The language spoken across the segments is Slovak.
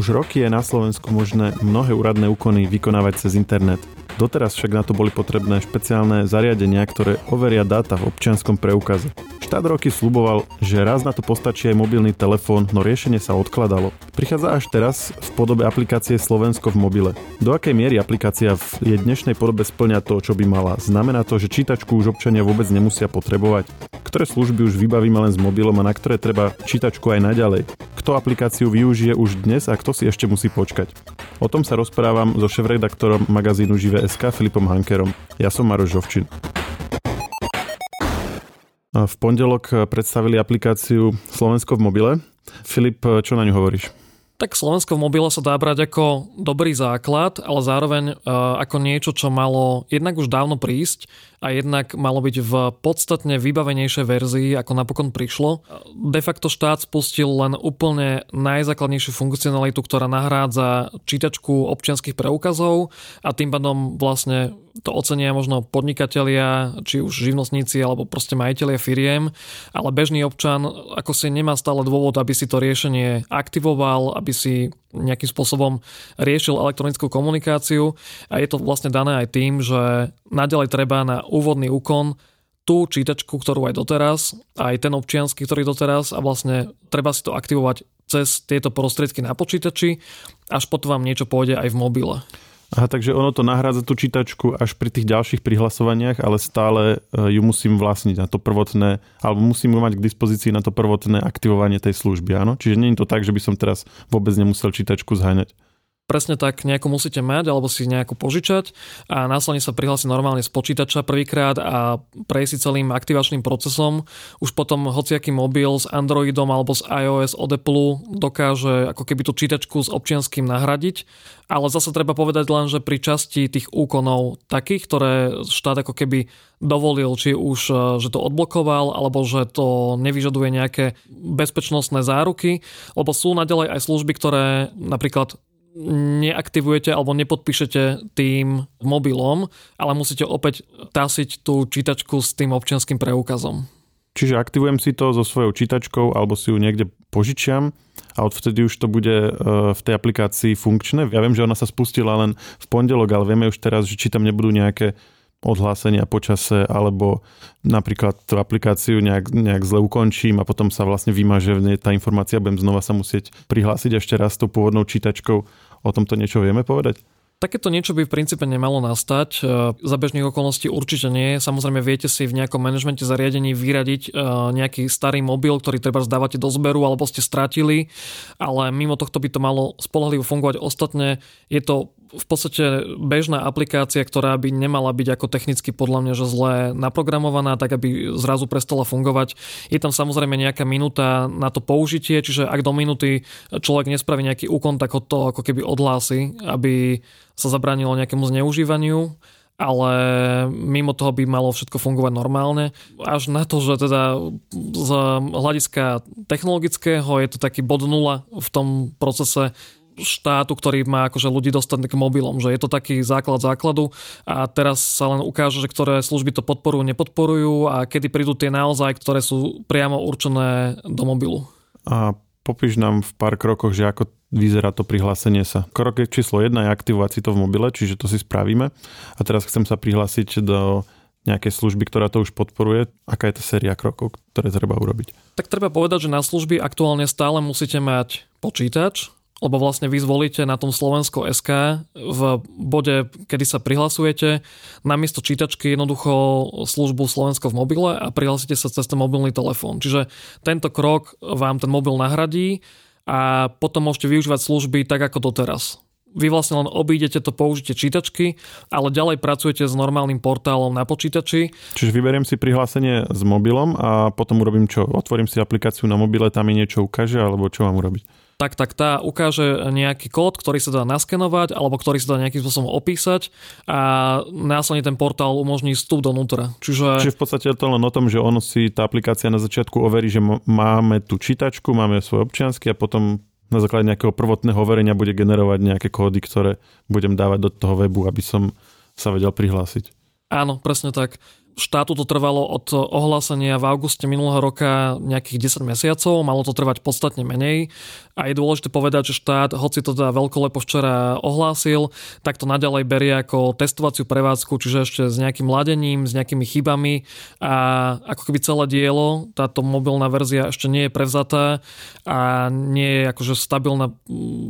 Už roky je na Slovensku možné mnohé úradné úkony vykonávať cez internet. Doteraz však na to boli potrebné špeciálne zariadenia, ktoré overia dáta v občianskom preukaze. Štát roky sluboval, že raz na to postačí aj mobilný telefón, no riešenie sa odkladalo. Prichádza až teraz v podobe aplikácie Slovensko v mobile. Do akej miery aplikácia v jej dnešnej podobe splňa to, čo by mala? Znamená to, že čítačku už občania vôbec nemusia potrebovať? Ktoré služby už vybavíme len s mobilom a na ktoré treba čítačku aj naďalej? Kto aplikáciu využije už dnes a kto si ešte musí počkať? O tom sa rozprávam so šéf-redaktorom magazínu Živé.sk Filipom Hankerom. Ja som Maroš Žovčin. V pondelok predstavili aplikáciu Slovensko v mobile. Filip, čo na ňu hovoríš? Tak Slovensko v mobile sa dá brať ako dobrý základ, ale zároveň uh, ako niečo, čo malo jednak už dávno prísť a jednak malo byť v podstatne vybavenejšej verzii, ako napokon prišlo. De facto štát spustil len úplne najzákladnejšiu funkcionalitu, ktorá nahrádza čítačku občianských preukazov a tým pádom vlastne to ocenia možno podnikatelia, či už živnostníci alebo proste majiteľia firiem, ale bežný občan ako si nemá stále dôvod, aby si to riešenie aktivoval, aby si nejakým spôsobom riešil elektronickú komunikáciu a je to vlastne dané aj tým, že nadalej treba na úvodný úkon tú čítačku, ktorú aj doteraz, aj ten občiansky, ktorý doteraz a vlastne treba si to aktivovať cez tieto prostriedky na počítači, až potom vám niečo pôjde aj v mobile. Aha, takže ono to nahrádza tú čítačku až pri tých ďalších prihlasovaniach, ale stále e, ju musím vlastniť na to prvotné, alebo musím ju mať k dispozícii na to prvotné aktivovanie tej služby, áno? Čiže nie je to tak, že by som teraz vôbec nemusel čítačku zháňať presne tak nejako musíte mať alebo si nejako požičať a následne sa prihlásiť normálne z počítača prvýkrát a prejsť celým aktivačným procesom. Už potom hociaký mobil s Androidom alebo s iOS od Apple dokáže ako keby tú čítačku s občianským nahradiť, ale zase treba povedať len, že pri časti tých úkonov takých, ktoré štát ako keby dovolil, či už že to odblokoval, alebo že to nevyžaduje nejaké bezpečnostné záruky, lebo sú naďalej aj služby, ktoré napríklad neaktivujete alebo nepodpíšete tým mobilom, ale musíte opäť tasiť tú čítačku s tým občianským preukazom. Čiže aktivujem si to so svojou čítačkou alebo si ju niekde požičiam a odvtedy už to bude e, v tej aplikácii funkčné. Ja viem, že ona sa spustila len v pondelok, ale vieme už teraz, že či tam nebudú nejaké odhlásenia počase alebo napríklad tú aplikáciu nejak, nejak zle ukončím a potom sa vlastne vymaže tá informácia, budem znova sa musieť prihlásiť ešte raz tou pôvodnou čítačkou. O tomto niečo vieme povedať? Takéto niečo by v princípe nemalo nastať. E, za bežných okolností určite nie. Samozrejme viete si v nejakom manažmente zariadení vyradiť e, nejaký starý mobil, ktorý treba zdávate do zberu alebo ste stratili, ale mimo tohto by to malo spolahlivo fungovať. Ostatne je to v podstate bežná aplikácia, ktorá by nemala byť ako technicky podľa mňa že zle naprogramovaná, tak aby zrazu prestala fungovať. Je tam samozrejme nejaká minúta na to použitie, čiže ak do minúty človek nespraví nejaký úkon, tak ho to ako keby odhlási, aby sa zabránilo nejakému zneužívaniu ale mimo toho by malo všetko fungovať normálne. Až na to, že teda z hľadiska technologického je to taký bod nula v tom procese štátu, ktorý má akože ľudí dostať k mobilom, že je to taký základ základu a teraz sa len ukáže, že ktoré služby to podporujú, nepodporujú a kedy prídu tie naozaj, ktoré sú priamo určené do mobilu. A popíš nám v pár krokoch, že ako vyzerá to prihlásenie sa. Krok číslo 1 je aktivovať si to v mobile, čiže to si spravíme. A teraz chcem sa prihlásiť do nejakej služby, ktorá to už podporuje. Aká je to séria krokov, ktoré treba urobiť? Tak treba povedať, že na služby aktuálne stále musíte mať počítač, lebo vlastne vy zvolíte na tom Slovensko SK v bode, kedy sa prihlasujete, namiesto čítačky jednoducho službu Slovensko v mobile a prihlásite sa cez ten mobilný telefón. Čiže tento krok vám ten mobil nahradí a potom môžete využívať služby tak ako doteraz. Vy vlastne len obídete to použitie čítačky, ale ďalej pracujete s normálnym portálom na počítači. Čiže vyberiem si prihlásenie s mobilom a potom urobím čo? Otvorím si aplikáciu na mobile, tam mi niečo ukáže, alebo čo mám urobiť? Tak, tak tá ukáže nejaký kód, ktorý sa dá naskenovať alebo ktorý sa dá nejakým spôsobom opísať a následne ten portál umožní vstup donútra. Čiže... Čiže v podstate je to len o tom, že ono si tá aplikácia na začiatku overí, že máme tú čítačku, máme svoj občiansky a potom na základe nejakého prvotného overenia bude generovať nejaké kódy, ktoré budem dávať do toho webu, aby som sa vedel prihlásiť. Áno, presne tak. Štátu to trvalo od ohlásenia v auguste minulého roka nejakých 10 mesiacov, malo to trvať podstatne menej a je dôležité povedať, že štát, hoci to teda veľkolepo včera ohlásil, tak to naďalej berie ako testovaciu prevádzku, čiže ešte s nejakým ladením, s nejakými chybami a ako keby celé dielo, táto mobilná verzia ešte nie je prevzatá a nie je akože stabilná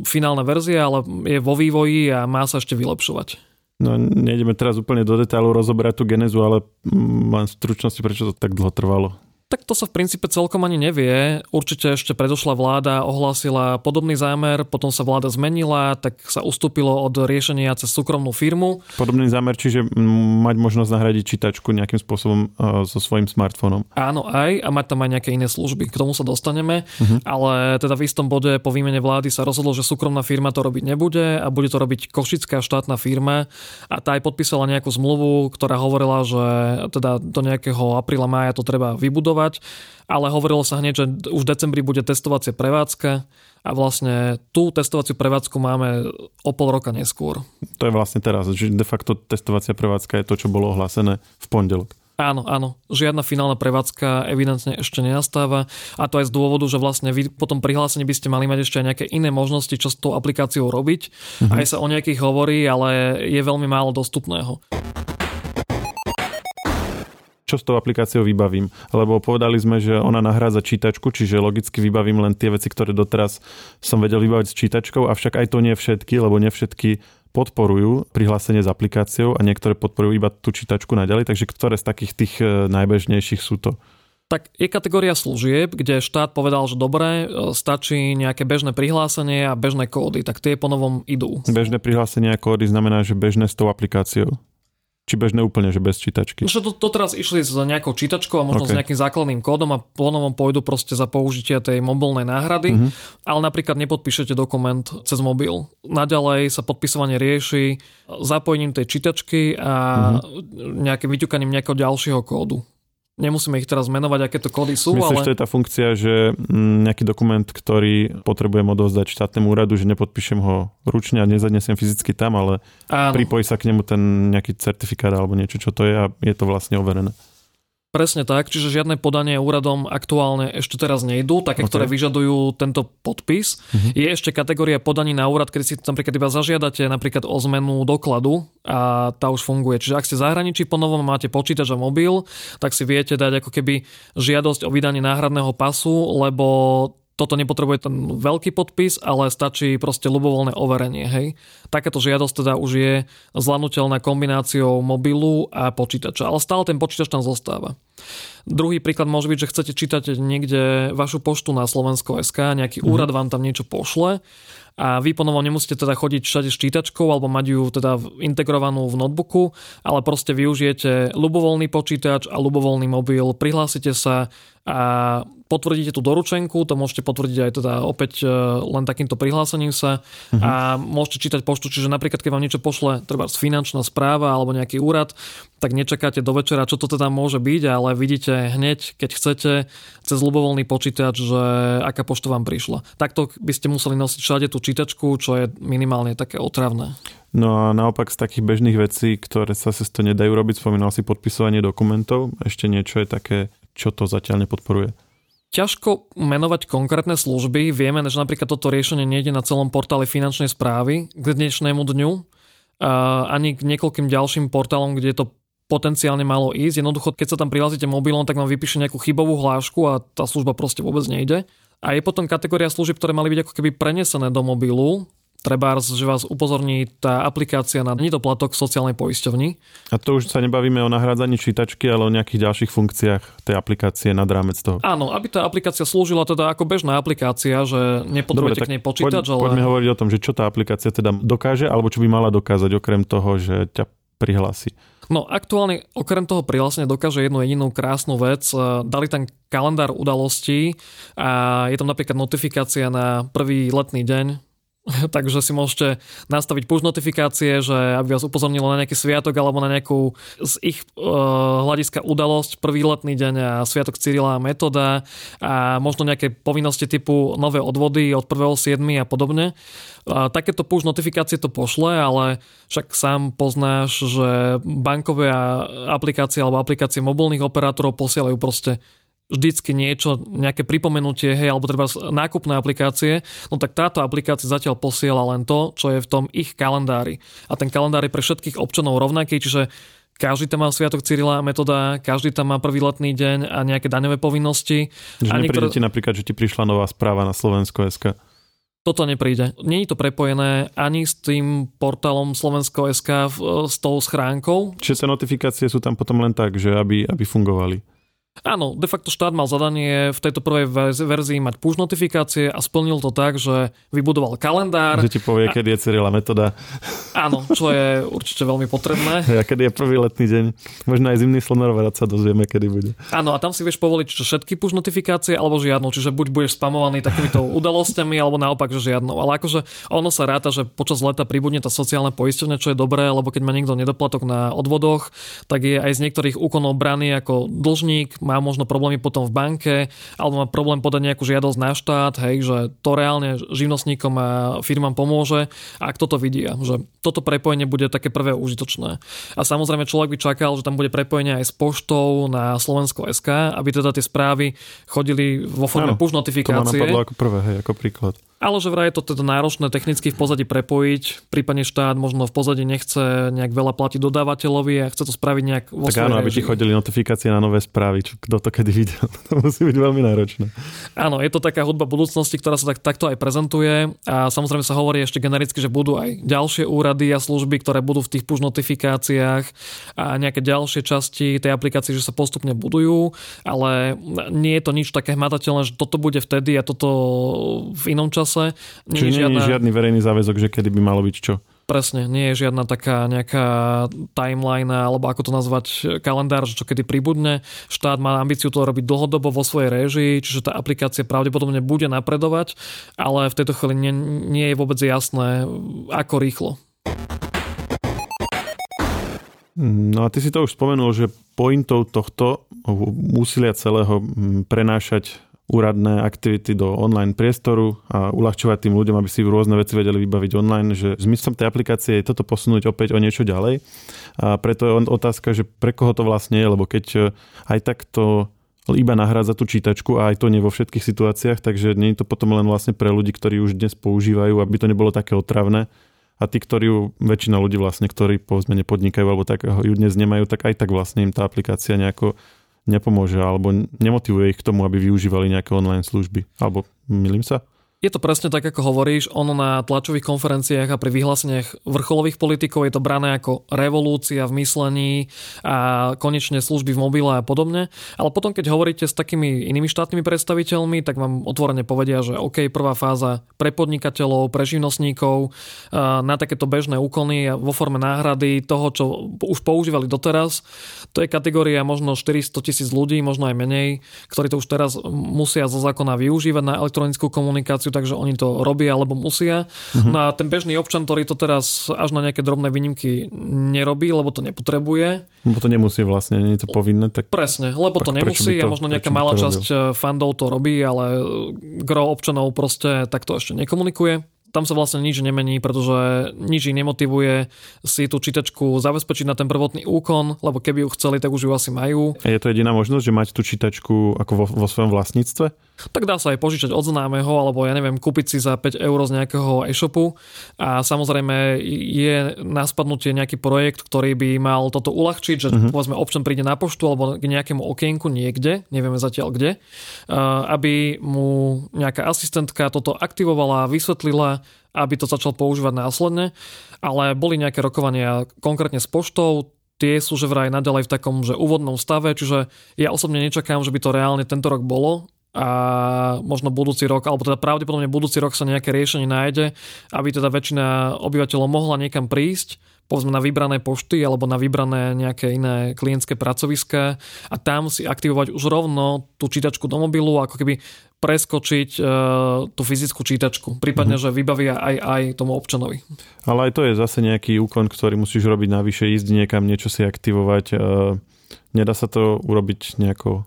finálna verzia, ale je vo vývoji a má sa ešte vylepšovať. No, nejdeme teraz úplne do detailu rozoberať tú genezu, ale mám stručnosti, prečo to tak dlho trvalo. Tak to sa v princípe celkom ani nevie. Určite ešte predošla vláda ohlásila podobný zámer, potom sa vláda zmenila, tak sa ustúpilo od riešenia cez súkromnú firmu. Podobný zámer, čiže mať možnosť nahradiť čítačku nejakým spôsobom uh, so svojím smartfónom. Áno, aj a mať tam aj nejaké iné služby. K tomu sa dostaneme, uh-huh. ale teda v istom bode po výmene vlády sa rozhodlo, že súkromná firma to robiť nebude a bude to robiť košická štátna firma a tá aj podpísala nejakú zmluvu, ktorá hovorila, že teda do nejakého apríla mája to treba vybudovať testovať, ale hovorilo sa hneď, že už v decembri bude testovacia prevádzka a vlastne tú testovaciu prevádzku máme o pol roka neskôr. To je vlastne teraz, že de facto testovacia prevádzka je to, čo bolo ohlásené v pondelok. Áno, áno. Žiadna finálna prevádzka evidentne ešte nenastáva a to aj z dôvodu, že vlastne vy po tom prihlásení by ste mali mať ešte aj nejaké iné možnosti, čo s tou aplikáciou robiť. Mhm. Aj sa o nejakých hovorí, ale je veľmi málo dostupného čo s tou aplikáciou vybavím. Lebo povedali sme, že ona nahrádza čítačku, čiže logicky vybavím len tie veci, ktoré doteraz som vedel vybaviť s čítačkou, avšak aj to nie všetky, lebo nie všetky podporujú prihlásenie s aplikáciou a niektoré podporujú iba tú čítačku naďalej, takže ktoré z takých tých e, najbežnejších sú to? tak je kategória služieb, kde štát povedal, že dobre, e, stačí nejaké bežné prihlásenie a bežné kódy, tak tie ponovom idú. Bežné prihlásenie a kódy znamená, že bežné s tou aplikáciou. Či bežné úplne, že bez čítačky? Že to, to teraz išli s nejakou čítačkou a možno okay. s nejakým základným kódom a ponovom pôjdu proste za použitia tej mobilnej náhrady, mm-hmm. ale napríklad nepodpíšete dokument cez mobil. Naďalej sa podpisovanie rieši zapojením tej čítačky a mm-hmm. nejakým vyťukaním nejakého ďalšieho kódu. Nemusíme ich teraz menovať, aké to kódy sú. Myslíš, ale... to je tá funkcia, že mm, nejaký dokument, ktorý potrebujem odovzdať štátnemu úradu, že nepodpíšem ho ručne a nezadnesiem fyzicky tam, ale Áno. pripojí sa k nemu ten nejaký certifikát alebo niečo, čo to je a je to vlastne overené. Presne tak, čiže žiadne podanie úradom aktuálne ešte teraz nejdú, také, okay. ktoré vyžadujú tento podpis. Uh-huh. Je ešte kategória podaní na úrad, kedy si napríklad iba zažiadate napríklad o zmenu dokladu a tá už funguje. Čiže ak ste zahraničí po novom máte počítač a mobil, tak si viete dať ako keby žiadosť o vydanie náhradného pasu, lebo toto nepotrebuje ten veľký podpis, ale stačí proste ľubovoľné overenie. Hej. Takáto žiadosť teda už je zvládnutelná kombináciou mobilu a počítača, ale stále ten počítač tam zostáva. Druhý príklad môže byť, že chcete čítať niekde vašu poštu na Slovensko.sk, nejaký mm-hmm. úrad vám tam niečo pošle a vy ponovom nemusíte teda chodiť všade s čítačkou alebo mať ju teda integrovanú v notebooku, ale proste využijete ľubovoľný počítač a ľubovoľný mobil, prihlásite sa a potvrdíte tú doručenku, to môžete potvrdiť aj teda opäť e, len takýmto prihlásením sa uh-huh. a môžete čítať poštu, čiže napríklad keď vám niečo pošle treba finančná správa alebo nejaký úrad, tak nečakáte do večera, čo to teda môže byť, ale vidíte hneď, keď chcete, cez ľubovoľný počítač, že aká pošta vám prišla. Takto by ste museli nosiť všade tú čítačku, čo je minimálne také otravné. No a naopak z takých bežných vecí, ktoré sa to nedajú robiť, spomínal si podpisovanie dokumentov, ešte niečo je také, čo to zatiaľ nepodporuje. Ťažko menovať konkrétne služby. Vieme, že napríklad toto riešenie nejde na celom portále finančnej správy k dnešnému dňu, ani k niekoľkým ďalším portálom, kde to potenciálne malo ísť. Jednoducho, keď sa tam prihlásite mobilom, tak vám vypíše nejakú chybovú hlášku a tá služba proste vôbec nejde. A je potom kategória služieb, ktoré mali byť ako keby prenesené do mobilu, treba, že vás upozorní tá aplikácia na nedoplatok sociálnej poisťovni. A to už sa nebavíme o nahrádzaní čítačky, ale o nejakých ďalších funkciách tej aplikácie nad rámec toho. Áno, aby tá aplikácia slúžila teda ako bežná aplikácia, že nepotrebujete Dobre, k nej počítač, poď, ale... Poďme hovoriť o tom, že čo tá aplikácia teda dokáže, alebo čo by mala dokázať okrem toho, že ťa prihlási. No aktuálne okrem toho prihlásenia dokáže jednu jedinú krásnu vec. Dali tam kalendár udalostí a je tam napríklad notifikácia na prvý letný deň takže si môžete nastaviť push notifikácie, že aby vás upozornilo na nejaký sviatok alebo na nejakú z ich uh, hľadiska udalosť, prvý letný deň a sviatok Cyrila a metoda a možno nejaké povinnosti typu nové odvody od 1.7. a podobne. A takéto push notifikácie to pošle, ale však sám poznáš, že bankové aplikácie alebo aplikácie mobilných operátorov posielajú proste vždycky niečo, nejaké pripomenutie, hej, alebo treba nákupné aplikácie, no tak táto aplikácia zatiaľ posiela len to, čo je v tom ich kalendári. A ten kalendár je pre všetkých občanov rovnaký, čiže každý tam má Sviatok Cyrila a metoda, každý tam má prvý letný deň a nejaké daňové povinnosti. Že a nepríde niektoré... ti napríklad, že ti prišla nová správa na Slovensko SK? Toto nepríde. Je to prepojené ani s tým portálom Slovensko.sk s tou schránkou. Čiže tie notifikácie sú tam potom len tak, že aby, aby fungovali. Áno, de facto štát mal zadanie v tejto prvej verzii mať push notifikácie a splnil to tak, že vybudoval kalendár. Že ti povie, a... kedy je Cyrila metóda. Áno, čo je určite veľmi potrebné. A kedy je prvý letný deň. Možno aj zimný slonorovrat sa dozvieme, kedy bude. Áno, a tam si vieš povoliť, či všetky push notifikácie alebo žiadnu. Čiže buď budeš spamovaný takýmito udalosťami, alebo naopak, že žiadnou. Ale akože ono sa ráta, že počas leta pribudne tá sociálna poisťovňa, čo je dobré, lebo keď má niekto nedoplatok na odvodoch, tak je aj z niektorých úkonov braný ako dlžník, má možno problémy potom v banke, alebo má problém podať nejakú žiadosť na štát, hej, že to reálne živnostníkom a firmám pomôže, ak toto vidia, že toto prepojenie bude také prvé užitočné. A samozrejme človek by čakal, že tam bude prepojenie aj s poštou na Slovensko SK, aby teda tie správy chodili vo forme push notifikácie. To ma ako prvé, hej, ako príklad. Ale že vraj je to teda náročné technicky v pozadí prepojiť, prípadne štát možno v pozadí nechce nejak veľa platiť dodávateľovi a chce to spraviť nejak vo Tak áno, aby ti chodili notifikácie na nové správy, čo, kto to kedy videl. to musí byť veľmi náročné. Áno, je to taká hudba budúcnosti, ktorá sa tak, takto aj prezentuje. A samozrejme sa hovorí ešte genericky, že budú aj ďalšie úrady a služby, ktoré budú v tých push notifikáciách a nejaké ďalšie časti tej aplikácie, že sa postupne budujú, ale nie je to nič také hmatateľné, že toto bude vtedy a toto v inom čase čase. Nie Čiže nie je žiadny verejný záväzok, že kedy by malo byť čo? Presne, nie je žiadna taká nejaká timeline, alebo ako to nazvať, kalendár, čo kedy pribudne. Štát má ambíciu to robiť dlhodobo vo svojej réžii, čiže tá aplikácia pravdepodobne bude napredovať, ale v tejto chvíli nie, nie je vôbec jasné, ako rýchlo. No a ty si to už spomenul, že pointou tohto úsilia celého prenášať úradné aktivity do online priestoru a uľahčovať tým ľuďom, aby si rôzne veci vedeli vybaviť online, že zmyslom tej aplikácie je toto posunúť opäť o niečo ďalej. A preto je otázka, že pre koho to vlastne je, lebo keď e, aj tak to iba nahrádza tú čítačku a aj to nie vo všetkých situáciách, takže nie je to potom len vlastne pre ľudí, ktorí už dnes používajú, aby to nebolo také otravné. A tí, ktorí väčšina ľudí vlastne, ktorí povedzme nepodnikajú alebo tak ju dnes nemajú, tak aj tak vlastne im tá aplikácia nejako nepomôže alebo nemotivuje ich k tomu, aby využívali nejaké online služby. Alebo milím sa? Je to presne tak, ako hovoríš. Ono na tlačových konferenciách a pri vyhláseniach vrcholových politikov je to brané ako revolúcia v myslení a konečne služby v mobile a podobne. Ale potom, keď hovoríte s takými inými štátnymi predstaviteľmi, tak vám otvorene povedia, že OK, prvá fáza pre podnikateľov, pre živnostníkov na takéto bežné úkony vo forme náhrady toho, čo už používali doteraz. To je kategória možno 400 tisíc ľudí, možno aj menej, ktorí to už teraz musia zo zákona využívať na elektronickú komunikáciu takže oni to robia alebo musia. Uh-huh. No a ten bežný občan, ktorý to teraz až na nejaké drobné výnimky nerobí, lebo to nepotrebuje. Lebo to nemusí vlastne, nie je to povinné. Tak... Presne, lebo to nemusí to, a možno nejaká malá časť eh, fandov to robí, ale gro občanov proste takto ešte nekomunikuje tam sa vlastne nič nemení, pretože nič ich nemotivuje si tú čítačku zabezpečiť na ten prvotný úkon, lebo keby ju chceli, tak už ju asi majú. A je to jediná možnosť, že mať tú čítačku ako vo, vo svojom vlastníctve? Tak dá sa aj požičať od známeho, alebo ja neviem, kúpiť si za 5 eur z nejakého e-shopu a samozrejme je na spadnutie nejaký projekt, ktorý by mal toto uľahčiť, že uh-huh. povedzme občan príde na poštu alebo k nejakému okienku niekde, nevieme zatiaľ kde, aby mu nejaká asistentka toto aktivovala, vysvetlila, aby to začal používať následne, ale boli nejaké rokovania konkrétne s poštou, tie sú že vraj naďalej v takom že úvodnom stave, čiže ja osobne nečakám, že by to reálne tento rok bolo, a možno budúci rok, alebo teda pravdepodobne budúci rok sa nejaké riešenie nájde, aby teda väčšina obyvateľov mohla niekam prísť, povedzme na vybrané pošty alebo na vybrané nejaké iné klientské pracoviska a tam si aktivovať už rovno tú čítačku do mobilu, ako keby preskočiť uh, tú fyzickú čítačku. Prípadne, mm-hmm. že vybavia aj, aj tomu občanovi. Ale aj to je zase nejaký úkon, ktorý musíš robiť navyše, ísť niekam, niečo si aktivovať. Uh, nedá sa to urobiť nejako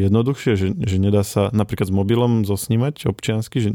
jednoduchšie, že, že nedá sa napríklad s mobilom zosnímať občiansky, že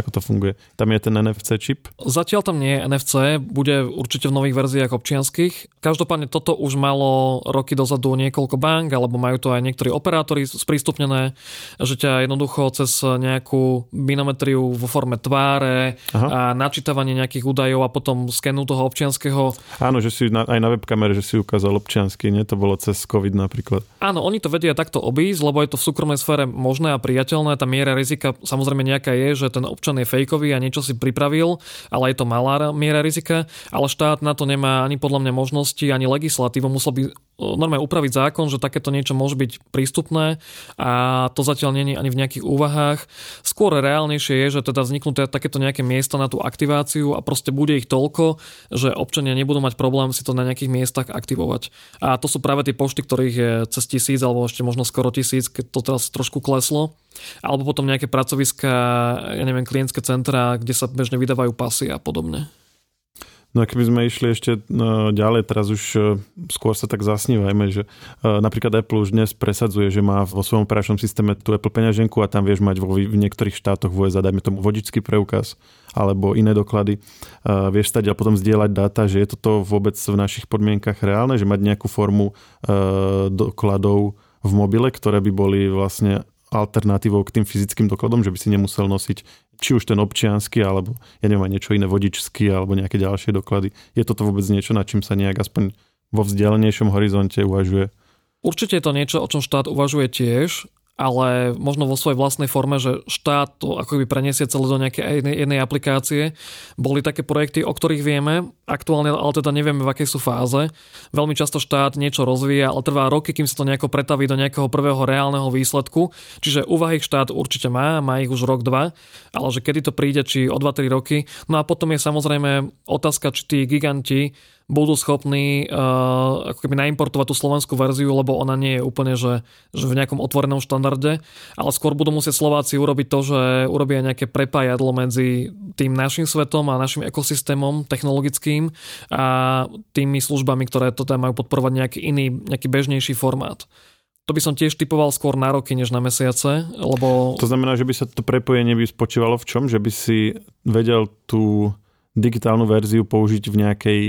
ako to funguje? Tam je ten NFC čip? Zatiaľ tam nie je NFC, bude určite v nových verziách občianských. Každopádne toto už malo roky dozadu niekoľko bank, alebo majú to aj niektorí operátori sprístupnené, že ťa jednoducho cez nejakú binometriu vo forme tváre Aha. a načítavanie nejakých údajov a potom skenu toho občianského. Áno, že si na, aj na webkamere, že si ukázal občiansky, nie? To bolo cez COVID napríklad. Áno, oni to vedia takto ob obísť, lebo je to v súkromnej sfére možné a priateľné. Tá miera rizika samozrejme nejaká je, že ten občan je fejkový a niečo si pripravil, ale je to malá miera rizika, ale štát na to nemá ani podľa mňa možnosti, ani legislatívu. Musel by normálne upraviť zákon, že takéto niečo môže byť prístupné a to zatiaľ není ani v nejakých úvahách. Skôr reálnejšie je, že teda vzniknú teda takéto nejaké miesta na tú aktiváciu a proste bude ich toľko, že občania nebudú mať problém si to na nejakých miestach aktivovať. A to sú práve tie pošty, ktorých je cez tisíc alebo ešte možno skoro tisíc, keď to teraz trošku kleslo. Alebo potom nejaké pracoviska, ja neviem, klientské centra, kde sa bežne vydávajú pasy a podobne. No a keby sme išli ešte no, ďalej, teraz už e, skôr sa tak zasnívajme, že e, napríklad Apple už dnes presadzuje, že má vo svojom operačnom systéme tú Apple peňaženku a tam vieš mať vo, v niektorých štátoch v USA, dajme tomu vodičský preukaz alebo iné doklady. Vieš stať a potom zdieľať dáta, že je toto vôbec v našich podmienkach reálne, že mať nejakú formu dokladov v mobile, ktoré by boli vlastne alternatívou k tým fyzickým dokladom, že by si nemusel nosiť či už ten občiansky, alebo ja neviem, niečo iné vodičský, alebo nejaké ďalšie doklady. Je toto vôbec niečo, na čím sa nejak aspoň vo vzdialenejšom horizonte uvažuje? Určite je to niečo, o čom štát uvažuje tiež ale možno vo svojej vlastnej forme, že štát to ako by preniesie celé do nejakej jednej, jednej aplikácie. Boli také projekty, o ktorých vieme, aktuálne ale teda nevieme, v akej sú fáze. Veľmi často štát niečo rozvíja, ale trvá roky, kým sa to nejako pretaví do nejakého prvého reálneho výsledku. Čiže úvahy štát určite má, má ich už rok, dva, ale že kedy to príde, či o 2-3 roky. No a potom je samozrejme otázka, či tí giganti budú schopní uh, ako keby naimportovať tú slovenskú verziu, lebo ona nie je úplne, že, že v nejakom otvorenom štandarde, ale skôr budú musieť Slováci urobiť to, že urobia nejaké prepájadlo medzi tým našim svetom a našim ekosystémom technologickým a tými službami, ktoré to tam majú podporovať nejaký iný, nejaký bežnejší formát. To by som tiež typoval skôr na roky, než na mesiace, lebo... To znamená, že by sa to prepojenie by spočívalo v čom? Že by si vedel tú digitálnu verziu použiť v nejakej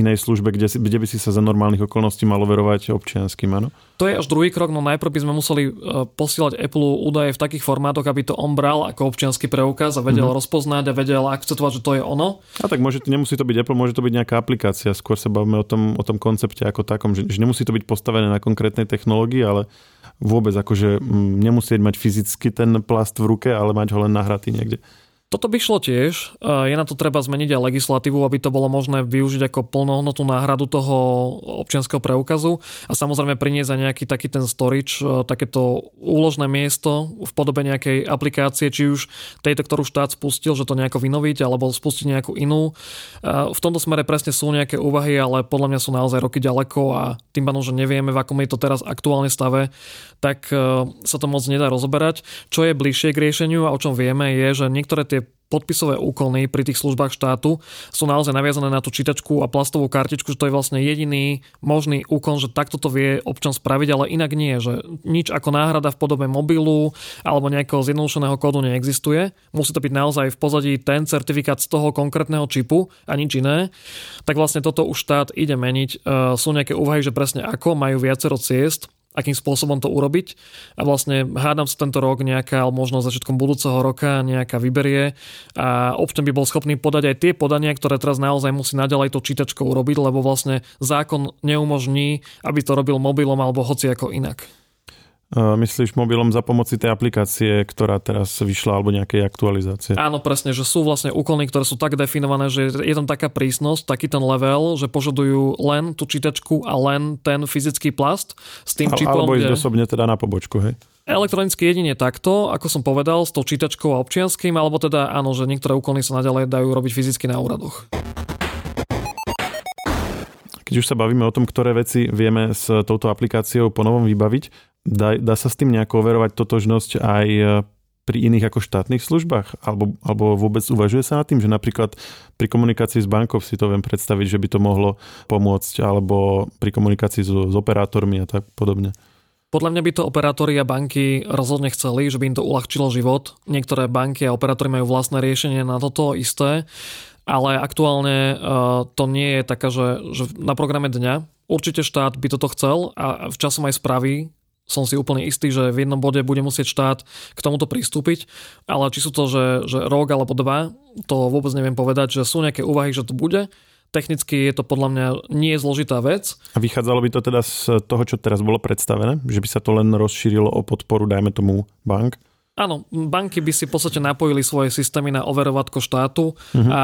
inej službe, kde, kde by si sa za normálnych okolností malo verovať občianským, áno? To je až druhý krok, no najprv by sme museli e, posielať Apple údaje v takých formátoch, aby to on bral ako občianský preukaz a vedel mm-hmm. rozpoznať a vedel akceptovať, že to je ono. A tak môže, nemusí to byť Apple, môže to byť nejaká aplikácia. Skôr sa bavíme o tom, o tom koncepte ako takom, že, že nemusí to byť postavené na konkrétnej technológii, ale vôbec akože nemusieť mať fyzicky ten plast v ruke, ale mať ho len nahratý niekde. Toto by šlo tiež. Je na to treba zmeniť aj legislatívu, aby to bolo možné využiť ako plnohodnotnú náhradu toho občianského preukazu a samozrejme priniesť aj nejaký taký ten storage, e, takéto úložné miesto v podobe nejakej aplikácie, či už tejto, ktorú štát spustil, že to nejako vynoviť alebo spustiť nejakú inú. E, v tomto smere presne sú nejaké úvahy, ale podľa mňa sú naozaj roky ďaleko a tým pádom, že nevieme, v akom je to teraz aktuálne stave, tak e, sa to moc nedá rozoberať. Čo je bližšie k riešeniu a o čom vieme je, že niektoré tie podpisové úkony pri tých službách štátu sú naozaj naviazané na tú čítačku a plastovú kartičku, že to je vlastne jediný možný úkon, že takto to vie občan spraviť, ale inak nie, že nič ako náhrada v podobe mobilu alebo nejakého zjednodušeného kódu neexistuje. Musí to byť naozaj v pozadí ten certifikát z toho konkrétneho čipu a nič iné. Tak vlastne toto už štát ide meniť. E, sú nejaké úvahy, že presne ako majú viacero ciest, akým spôsobom to urobiť. A vlastne hádam sa tento rok nejaká, alebo možno začiatkom budúceho roka nejaká vyberie a občan by bol schopný podať aj tie podania, ktoré teraz naozaj musí naďalej to čítačkou urobiť, lebo vlastne zákon neumožní, aby to robil mobilom alebo hoci ako inak. Myslíš mobilom za pomoci tej aplikácie, ktorá teraz vyšla, alebo nejakej aktualizácie? Áno, presne, že sú vlastne úkony, ktoré sú tak definované, že je tam taká prísnosť, taký ten level, že požadujú len tú čítačku a len ten fyzický plast s tým čipom. Alebo ísť kde... osobne teda na pobočku, hej? Elektronicky jedine takto, ako som povedal, s tou čítačkou a občianským, alebo teda áno, že niektoré úkony sa naďalej dajú robiť fyzicky na úradoch. Keď už sa bavíme o tom, ktoré veci vieme s touto aplikáciou po novom vybaviť, dá, dá sa s tým nejako overovať totožnosť aj pri iných ako štátnych službách? Alebo, alebo vôbec uvažuje sa nad tým, že napríklad pri komunikácii s bankou si to viem predstaviť, že by to mohlo pomôcť, alebo pri komunikácii s, s operátormi a tak podobne? Podľa mňa by to operátori a banky rozhodne chceli, že by im to uľahčilo život. Niektoré banky a operátori majú vlastné riešenie na toto isté, ale aktuálne uh, to nie je taká, že, že na programe dňa. Určite štát by toto chcel a v časom aj spraví som si úplne istý, že v jednom bode bude musieť štát k tomuto pristúpiť, ale či sú to, že, že rok alebo dva, to vôbec neviem povedať, že sú nejaké úvahy, že to bude. Technicky je to podľa mňa nie zložitá vec. A vychádzalo by to teda z toho, čo teraz bolo predstavené? Že by sa to len rozšírilo o podporu, dajme tomu, bank? Áno, banky by si v podstate napojili svoje systémy na overovatko štátu uh-huh. a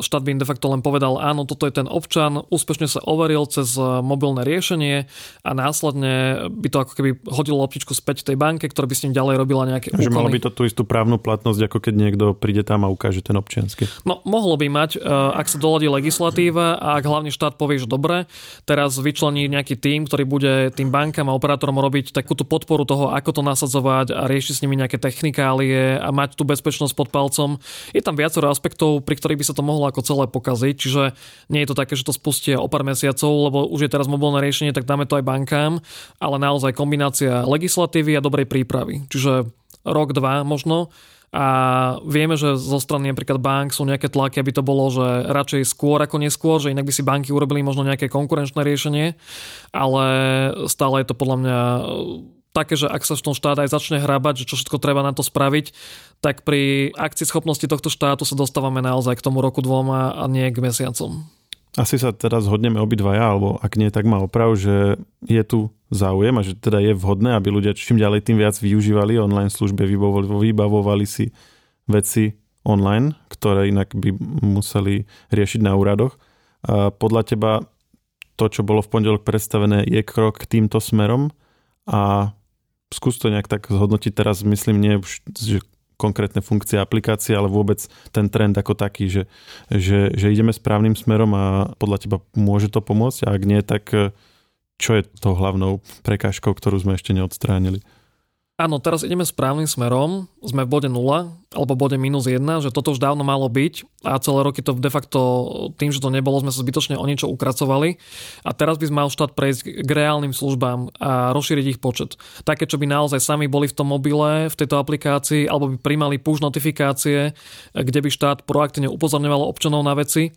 štát by im de facto len povedal, áno, toto je ten občan, úspešne sa overil cez e, mobilné riešenie a následne by to ako keby hodilo loptičku späť tej banke, ktorá by s ním ďalej robila nejaké Že úkony. malo by to tú istú právnu platnosť, ako keď niekto príde tam a ukáže ten občiansky. No, mohlo by mať, e, ak sa doladí legislatíva a ak hlavne štát povie, že dobre, teraz vyčlení nejaký tým, ktorý bude tým bankám a operátorom robiť takúto podporu toho, ako to nasadzovať a riešiť s nimi nejaké technikálie a mať tú bezpečnosť pod palcom. Je tam viacero aspektov, pri ktorých by sa to mohlo ako celé pokaziť, čiže nie je to také, že to spustia o pár mesiacov, lebo už je teraz mobilné riešenie, tak dáme to aj bankám, ale naozaj kombinácia legislatívy a dobrej prípravy. Čiže rok, dva možno, a vieme, že zo strany napríklad bank sú nejaké tlaky, aby to bolo, že radšej skôr ako neskôr, že inak by si banky urobili možno nejaké konkurenčné riešenie, ale stále je to podľa mňa také, že ak sa v tom štát aj začne hrábať, že čo všetko treba na to spraviť, tak pri akcii schopnosti tohto štátu sa dostávame naozaj k tomu roku dvoma a nie k mesiacom. Asi sa teraz zhodneme obidvaja, alebo ak nie, tak má oprav, že je tu záujem a že teda je vhodné, aby ľudia čím ďalej tým viac využívali online služby, vybavovali si veci online, ktoré inak by museli riešiť na úradoch. A podľa teba to, čo bolo v pondelok predstavené, je krok k týmto smerom a skús to nejak tak zhodnotiť. Teraz, myslím, nie už že konkrétne funkcie aplikácie, ale vôbec ten trend ako taký, že, že, že ideme správnym smerom a podľa teba môže to pomôcť? A ak nie, tak eh, čo je tou hlavnou prekážkou, ktorú sme ešte neodstránili? Áno, teraz ideme správnym smerom, sme v bode 0 alebo bode minus 1, že toto už dávno malo byť a celé roky to de facto tým, že to nebolo, sme sa zbytočne o niečo ukracovali a teraz by mal štát prejsť k reálnym službám a rozšíriť ich počet. Také, čo by naozaj sami boli v tom mobile, v tejto aplikácii alebo by primali push notifikácie, kde by štát proaktívne upozorňoval občanov na veci,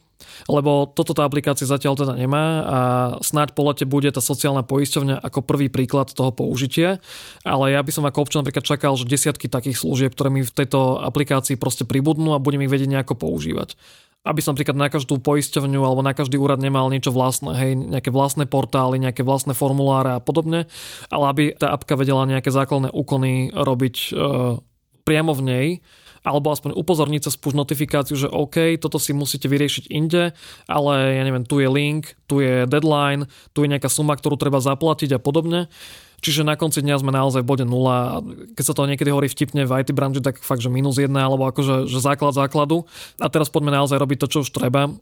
lebo toto tá aplikácia zatiaľ teda nemá a snáď po lete bude tá sociálna poisťovňa ako prvý príklad toho použitia, ale ja by som ako občan napríklad čakal, že desiatky takých služieb, ktoré mi v tejto aplikácii proste pribudnú a budem ich vedieť nejako používať aby som napríklad na každú poisťovňu alebo na každý úrad nemal niečo vlastné, hej, nejaké vlastné portály, nejaké vlastné formuláre a podobne, ale aby tá apka vedela nejaké základné úkony robiť e, priamo v nej alebo aspoň upozorniť cez push notifikáciu, že OK, toto si musíte vyriešiť inde, ale ja neviem, tu je link, tu je deadline, tu je nejaká suma, ktorú treba zaplatiť a podobne. Čiže na konci dňa sme naozaj v bode 0. Keď sa to niekedy hovorí vtipne v IT branži, tak fakt, že minus 1 alebo akože že základ základu. A teraz poďme naozaj robiť to, čo už treba.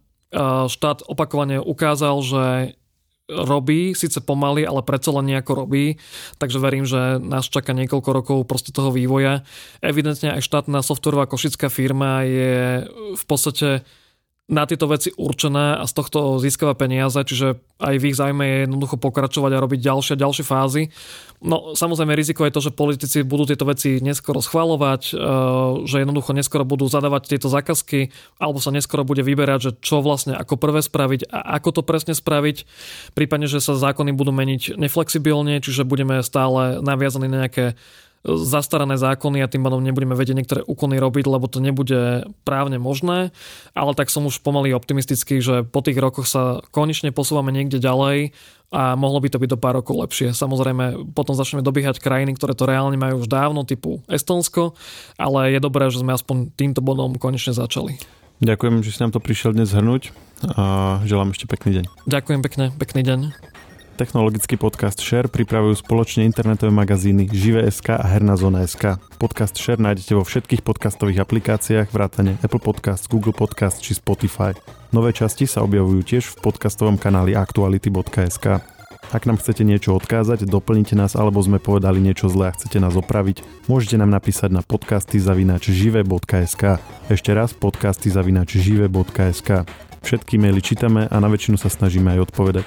Štát opakovane ukázal, že robí, síce pomaly, ale predsa len nejako robí, takže verím, že nás čaká niekoľko rokov proste toho vývoja. Evidentne aj štátna softwarová košická firma je v podstate na tieto veci určené a z tohto získava peniaze, čiže aj v ich zájme je jednoducho pokračovať a robiť ďalšie ďalšie fázy. No samozrejme riziko je to, že politici budú tieto veci neskoro schvalovať, e, že jednoducho neskoro budú zadávať tieto zákazky alebo sa neskoro bude vyberať, že čo vlastne ako prvé spraviť a ako to presne spraviť. Prípadne, že sa zákony budú meniť neflexibilne, čiže budeme stále naviazaní na nejaké zastarané zákony a tým pádom nebudeme vedieť niektoré úkony robiť, lebo to nebude právne možné, ale tak som už pomaly optimistický, že po tých rokoch sa konečne posúvame niekde ďalej a mohlo by to byť do pár rokov lepšie. Samozrejme, potom začneme dobiehať krajiny, ktoré to reálne majú už dávno, typu Estonsko, ale je dobré, že sme aspoň týmto bodom konečne začali. Ďakujem, že si nám to prišiel dnes zhrnúť a želám ešte pekný deň. Ďakujem pekne, pekný deň. Technologický podcast Share pripravujú spoločne internetové magazíny Žive.sk a Herná zóna.sk. Podcast Share nájdete vo všetkých podcastových aplikáciách vrátane Apple Podcast, Google Podcast či Spotify. Nové časti sa objavujú tiež v podcastovom kanáli aktuality.sk. Ak nám chcete niečo odkázať, doplnite nás alebo sme povedali niečo zlé a chcete nás opraviť, môžete nám napísať na podcasty zavinač žive.sk. Ešte raz podcasty zavinač žive.sk. Všetky maily čítame a na väčšinu sa snažíme aj odpovedať.